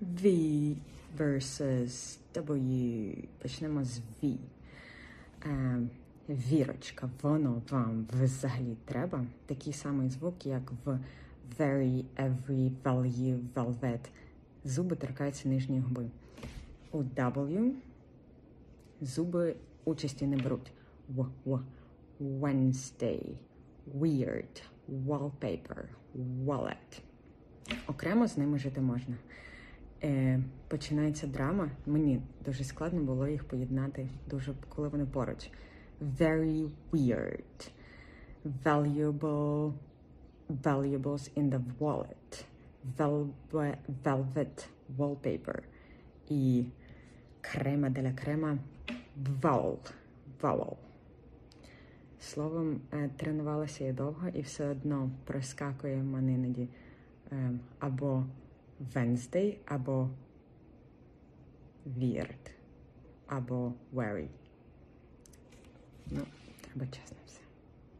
V versus W. Почнемо з V. Е, вірочка, воно вам взагалі треба. Такий самий звук, як в very, every, value, velvet. Зуби торкаються нижньої губи. У W зуби участі не беруть. В. Wednesday, weird, wallpaper, wallet. Окремо з ними жити можна. Е, починається драма. Мені дуже складно було їх поєднати, дуже коли вони поруч. Very weird. Valuable valuables in the wallet. Velvet, wallpaper. І крема для крема vowel. Vowel. Словом, е, тренувалася я довго і все одно проскакує мене іноді е, або Wednesday, або weird, або very. Ну, треба чесно все.